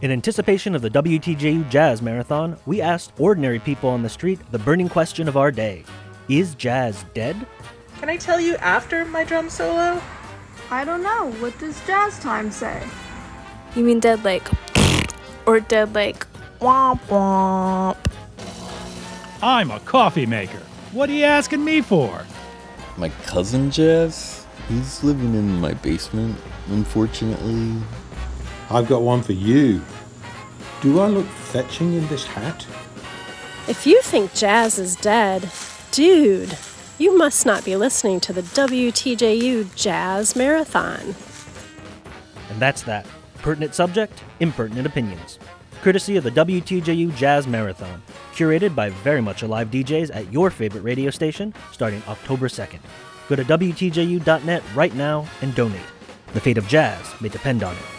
In anticipation of the WTJU Jazz Marathon, we asked ordinary people on the street the burning question of our day Is jazz dead? Can I tell you after my drum solo? I don't know. What does jazz time say? You mean dead like, or dead like, womp womp? I'm a coffee maker. What are you asking me for? My cousin Jazz? He's living in my basement, unfortunately. I've got one for you. Do I look fetching in this hat? If you think jazz is dead, dude, you must not be listening to the WTJU Jazz Marathon. And that's that. Pertinent subject, impertinent opinions. Courtesy of the WTJU Jazz Marathon, curated by very much alive DJs at your favorite radio station starting October 2nd. Go to WTJU.net right now and donate. The fate of jazz may depend on it.